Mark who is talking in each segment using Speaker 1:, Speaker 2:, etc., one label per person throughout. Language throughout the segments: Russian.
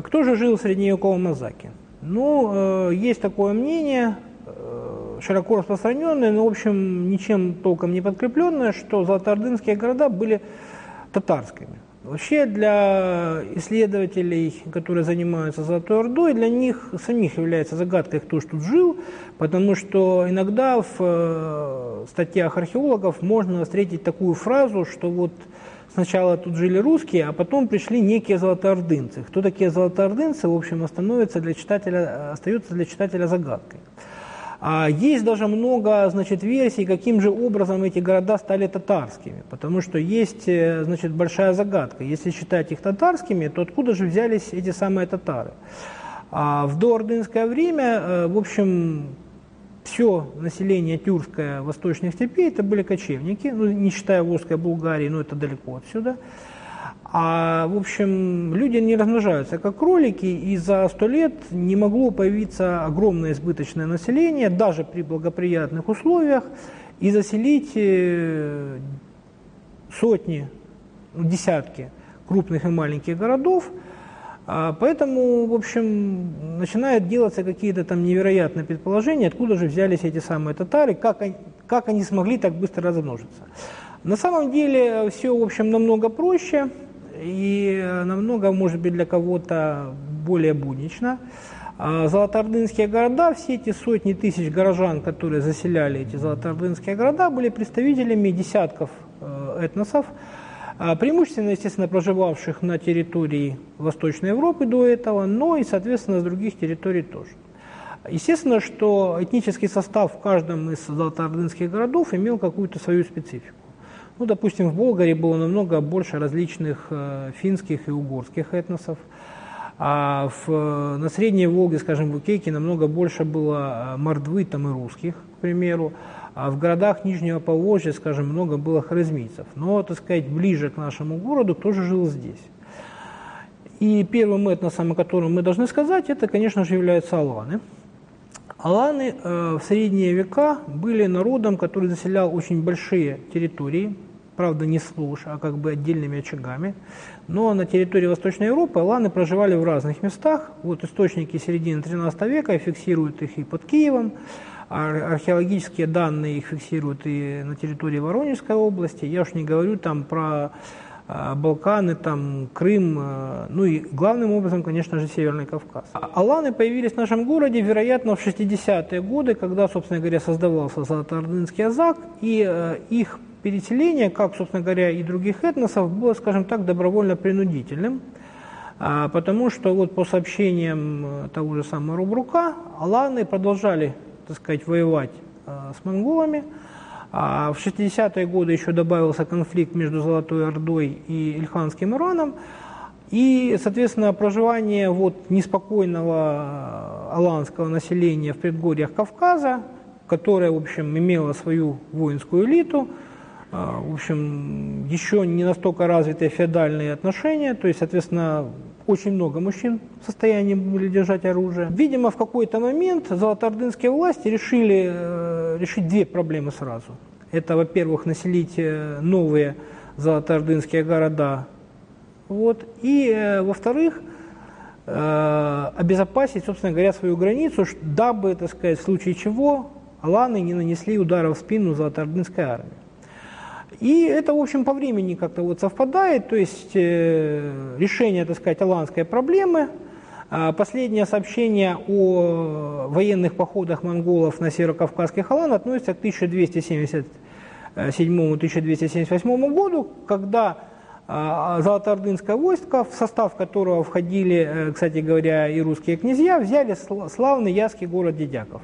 Speaker 1: А кто же жил в средневековом Азаке? Ну, есть такое мнение, широко распространенное, но, в общем, ничем толком не подкрепленное, что золотоордынские города были татарскими. Вообще для исследователей, которые занимаются Золотой Ордой, для них самих является загадкой, кто же тут жил, потому что иногда в э, статьях археологов можно встретить такую фразу, что вот сначала тут жили русские, а потом пришли некие золотоордынцы. Кто такие золотоордынцы, в общем, становится для читателя, остается для читателя загадкой. А есть даже много значит, версий, каким же образом эти города стали татарскими, потому что есть э, значит, большая загадка. Если считать их татарскими, то откуда же взялись эти самые татары? А в доордынское время, э, в общем, все население тюркское восточных степей это были кочевники, ну, не считая Волжской Булгарии, но это далеко отсюда. А, в общем, люди не размножаются как кролики, и за сто лет не могло появиться огромное избыточное население, даже при благоприятных условиях, и заселить э, сотни, ну, десятки крупных и маленьких городов. А поэтому, в общем, начинают делаться какие-то там невероятные предположения, откуда же взялись эти самые татары, как они, как они смогли так быстро размножиться. На самом деле все, в общем, намного проще и намного, может быть, для кого-то более буднично. А золотоордынские города, все эти сотни тысяч горожан, которые заселяли эти золотоордынские города, были представителями десятков э, этносов, преимущественно, естественно, проживавших на территории Восточной Европы до этого, но и, соответственно, с других территорий тоже. Естественно, что этнический состав в каждом из золотоордынских городов имел какую-то свою специфику. Ну, допустим, в Болгарии было намного больше различных э, финских и угорских этносов. А в, на Средней Волге, скажем, в Укейке намного больше было э, мордвы там и русских, к примеру. А в городах Нижнего Поволжья, скажем, много было харизмийцев. Но, так сказать, ближе к нашему городу тоже жил здесь. И первым этносом, о котором мы должны сказать, это, конечно же, являются аланы. Аланы э, в средние века были народом, который заселял очень большие территории, правда не служ, а как бы отдельными очагами. Но на территории Восточной Европы аланы проживали в разных местах. Вот источники середины XIII века фиксируют их и под Киевом, археологические данные их фиксируют и на территории Воронежской области. Я уж не говорю там про а, Балканы, там, Крым, а, ну и главным образом, конечно же, Северный Кавказ. А аланы появились в нашем городе, вероятно, в 60-е годы, когда, собственно говоря, создавался Золотоордынский Азак, и их переселение, как, собственно говоря, и других этносов, было, скажем так, добровольно-принудительным, потому что вот по сообщениям э, того же самого Рубрука, аланы продолжали, так сказать, воевать э, с монголами, а в 60-е годы еще добавился конфликт между Золотой Ордой и Ильханским Ираном, и, соответственно, проживание вот неспокойного э, аланского населения в предгорьях Кавказа, которое, в общем, имело свою воинскую элиту, а, в общем, еще не настолько развитые феодальные отношения, то есть, соответственно, очень много мужчин в состоянии были держать оружие. Видимо, в какой-то момент золотоордынские власти решили э, решить две проблемы сразу. Это, во-первых, населить э, новые золотоордынские города, вот, и, э, во-вторых, обезопасить, собственно говоря, свою границу, дабы, так сказать, в случае чего аланы не нанесли удара в спину золотоордынской армии. И это, в общем, по времени как-то вот совпадает, то есть э, решение, так сказать, аланской проблемы. А последнее сообщение о военных походах монголов на северокавказских Алан относится к 1277-1278 году, когда а, Золотоордынское войско, в состав которого входили, э, кстати говоря, и русские князья, взяли славный яский город Дедяков.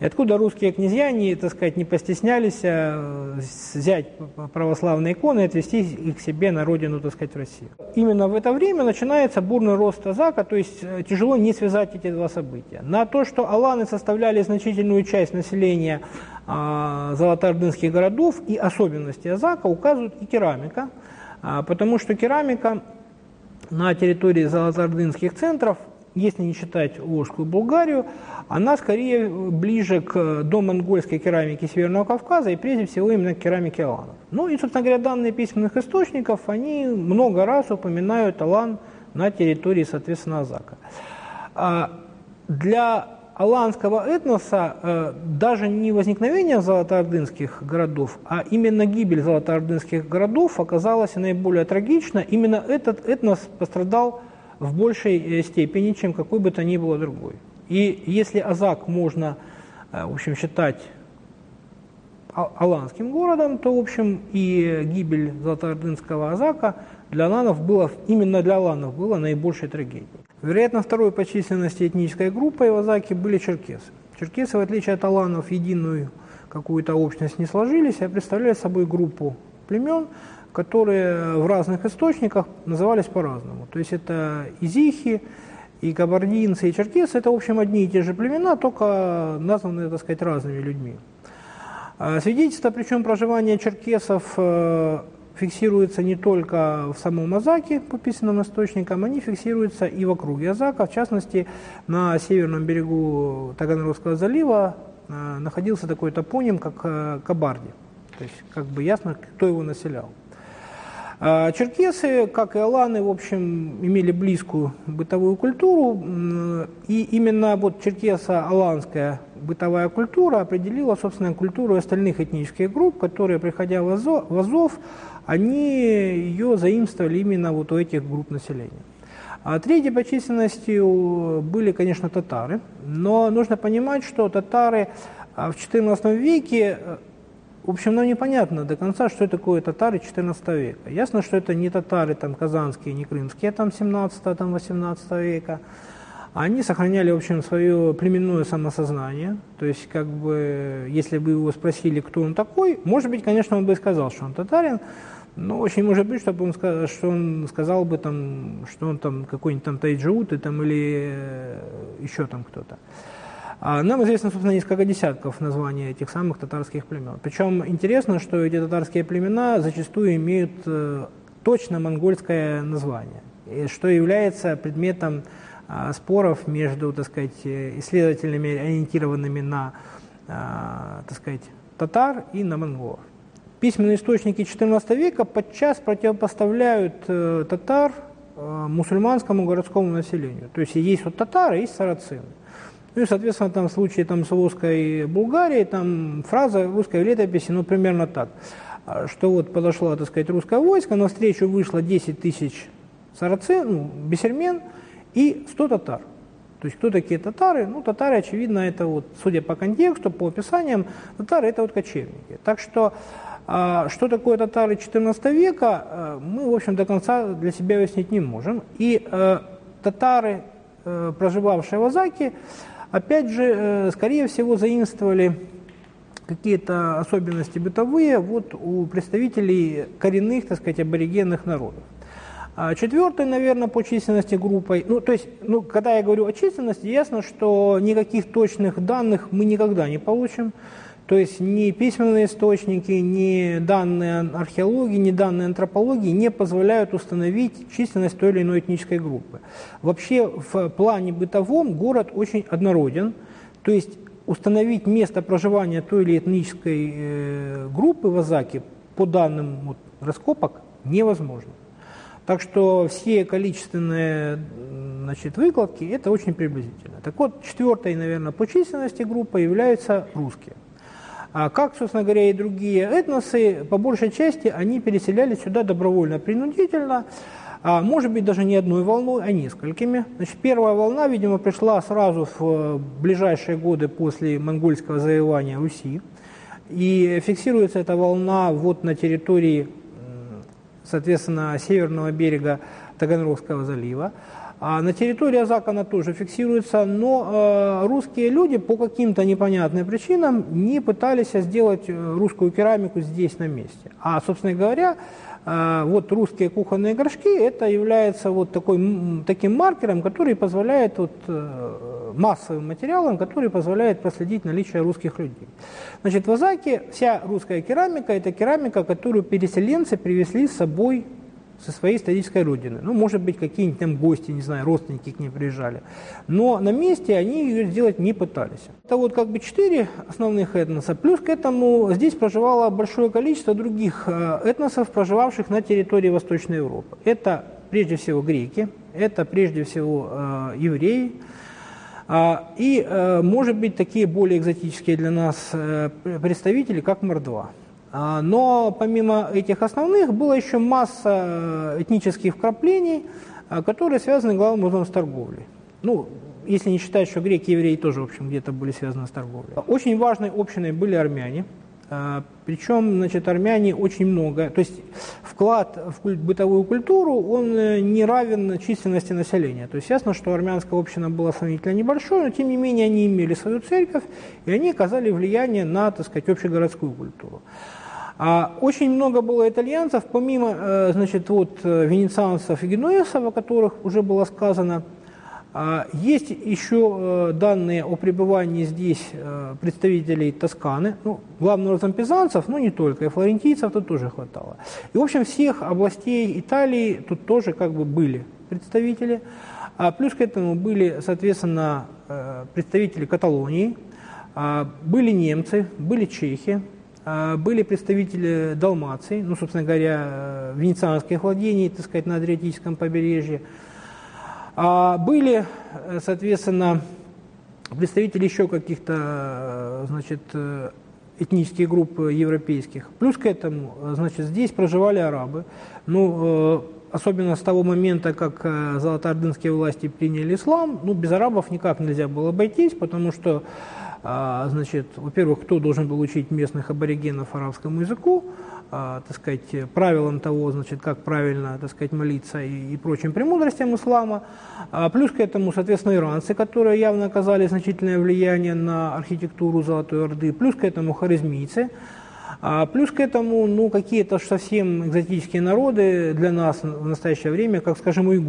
Speaker 1: И откуда русские князья, они, так сказать, не постеснялись э, взять православные иконы и отвести их к себе на родину, так сказать, в Россию. Именно в это время начинается бурный рост Азака, то есть э, тяжело не связать эти два события. На то, что аланы составляли значительную часть населения а, золотоордынских городов и особенности Азака указывает и керамика, а, потому что керамика на территории золотоордынских центров если не считать Волжскую Булгарию, она скорее ближе к домонгольской керамике Северного Кавказа и прежде всего именно к керамике аланов. Ну и, собственно говоря, данные письменных источников, они много раз упоминают алан на территории, соответственно, Азака. А для аланского этноса э, даже не возникновение золотоордынских городов, а именно гибель золотоордынских городов оказалась наиболее трагична. Именно этот этнос пострадал в большей э, степени, чем какой бы то ни было другой. И если Азак можно, э, в общем, считать аланским городом, то, в общем, и гибель Золотоордынского Азака для аланов было, именно для аланов было наибольшей трагедией. Вероятно, второй по численности этнической группой в Азаке были черкесы. Черкесы, в отличие от аланов, единую какую-то общность не сложились, а представляли собой группу племен, которые в разных источниках назывались по-разному. То есть это изихи, и кабардинцы, и черкесы – это, в общем, одни и те же племена, только названы, так сказать, разными людьми. А свидетельство, причем проживания черкесов э, фиксируется не только в самом Азаке по писанным источникам, они фиксируются и в округе Азака. В частности, на северном берегу Таганрогского залива э, находился такой топоним, как э, Кабарди. То есть как бы ясно, кто его населял. А черкесы, как и аланы, в общем, имели близкую бытовую культуру, и именно вот черкесо-аланская бытовая культура определила, собственно, культуру остальных этнических групп, которые, приходя в Азов, они ее заимствовали именно вот у этих групп населения. А третьей по численности были, конечно, татары, но нужно понимать, что татары а, в XIV веке в общем, нам непонятно до конца, что такое татары XIV века. Ясно, что это не татары там, казанские, не крымские, там 17 там, 18 века. Они сохраняли, в общем, свое племенное самосознание. То есть, как бы, если бы его спросили, кто он такой, может быть, конечно, он бы сказал, что он татарин, но очень может быть, чтобы он сказал, что он сказал бы, там, что он там какой-нибудь там тайджиут там, или э, еще там кто-то. А нам известно, собственно, несколько десятков названий этих самых татарских племен. Причем интересно, что эти татарские племена зачастую имеют э, точно монгольское название, что является предметом а, споров между, так сказать, исследователями, ориентированными на, а, так сказать, татар и на монголов. Письменные источники XIV века подчас противопоставляют э, татар э, мусульманскому городскому населению. То есть есть вот татары, есть сарацины. Ну и, соответственно, там в случае там, с русской Булгарией, там фраза русской летописи, ну, примерно так, а, что вот подошло, так сказать, русское войско, на встречу вышло 10 тысяч сарацин, ну, бесермен и 100 татар. То есть кто такие татары? Ну, татары, очевидно, это вот, судя по контексту, по описаниям, татары это вот кочевники. Так что, а, что такое татары XIV века, а, мы, в общем, до конца для себя выяснить не можем. И а, татары, а, проживавшие в Азаке, опять же, э, скорее всего, заимствовали какие-то особенности бытовые вот у представителей коренных, так сказать, аборигенных народов. А четвертой, наверное, по численности группой, ну, то есть, ну, когда я говорю о численности, ясно, что никаких точных данных мы никогда не получим. То есть ни письменные источники, ни данные археологии, ни данные антропологии не позволяют установить численность той или иной этнической группы. Вообще в плане бытовом город очень однороден, то есть установить место проживания той или этнической э, группы в Азаке по данным раскопок невозможно. Так что все количественные значит, выкладки это очень приблизительно. Так вот, четвертой, наверное, по численности группа являются русские. А как, собственно говоря, и другие этносы, по большей части они переселялись сюда добровольно, принудительно, а может быть даже не одной волной, а несколькими. Значит, первая волна, видимо, пришла сразу в э, ближайшие годы после монгольского завоевания Руси. И фиксируется эта волна вот на территории, соответственно, северного берега Таганрогского залива. А на территории Азака она тоже фиксируется, но э, русские люди по каким-то непонятным причинам не пытались сделать э, русскую керамику здесь на месте. А, собственно говоря, э, вот русские кухонные горшки, это является вот такой, таким маркером, который позволяет, вот, э, массовым материалом, который позволяет проследить наличие русских людей. Значит, в Азаке вся русская керамика – это керамика, которую переселенцы привезли с собой со своей исторической родины. Ну, может быть, какие-нибудь там гости, не знаю, родственники к ней приезжали. Но на месте они ее сделать не пытались. Это вот как бы четыре основных этноса. Плюс к этому здесь проживало большое количество других э, этносов, проживавших на территории Восточной Европы. Это прежде всего греки, это прежде всего э, евреи, а, и, э, может быть, такие более экзотические для нас э, представители, как Мордва. А, но помимо этих основных было еще масса этнических вкраплений, которые связаны главным образом с торговлей. Ну, если не считать, что греки и евреи тоже, в общем, где-то были связаны с торговлей. Очень важной общиной были армяне – а, Причем, значит, армяне очень много, то есть вклад в бытовую культуру, он э, не равен численности населения. То есть ясно, что армянская община была сравнительно небольшой, но тем не менее они имели свою церковь, и они оказали влияние на, так сказать, общегородскую культуру. А очень много было итальянцев, помимо, э, значит, вот э, венецианцев и генуэзцев, о которых уже было сказано, а, есть еще э, данные о пребывании здесь представителей Тосканы, ну, главным образом пизанцев, но не только, и флорентийцев тут тоже хватало. И, в общем, всех областей Италии тут тоже как бы были представители. А плюс к этому были, соответственно, представители Каталонии, а, были немцы, были чехи, были представители Далмации, ну, собственно говоря, венецианских владений, так сказать, на Адриатическом побережье, а были, э, соответственно, представители еще каких-то, э, значит, э, этнических групп европейских. Плюс к этому, значит, здесь проживали арабы. Ну, особенно с того момента, как золотоордынские власти приняли ислам, ну, без арабов никак нельзя было обойтись, потому что, значит, во-первых, кто должен был учить местных аборигенов арабскому языку, а, так сказать, правилам того, значит, как правильно, так сказать, молиться и, и прочим премудростям ислама. А плюс к этому, соответственно, иранцы, которые явно оказали значительное влияние на архитектуру Золотой Орды. Плюс к этому харизмийцы. А плюс к этому, ну, какие-то совсем экзотические народы для нас в настоящее время, как, скажем, уйгуры.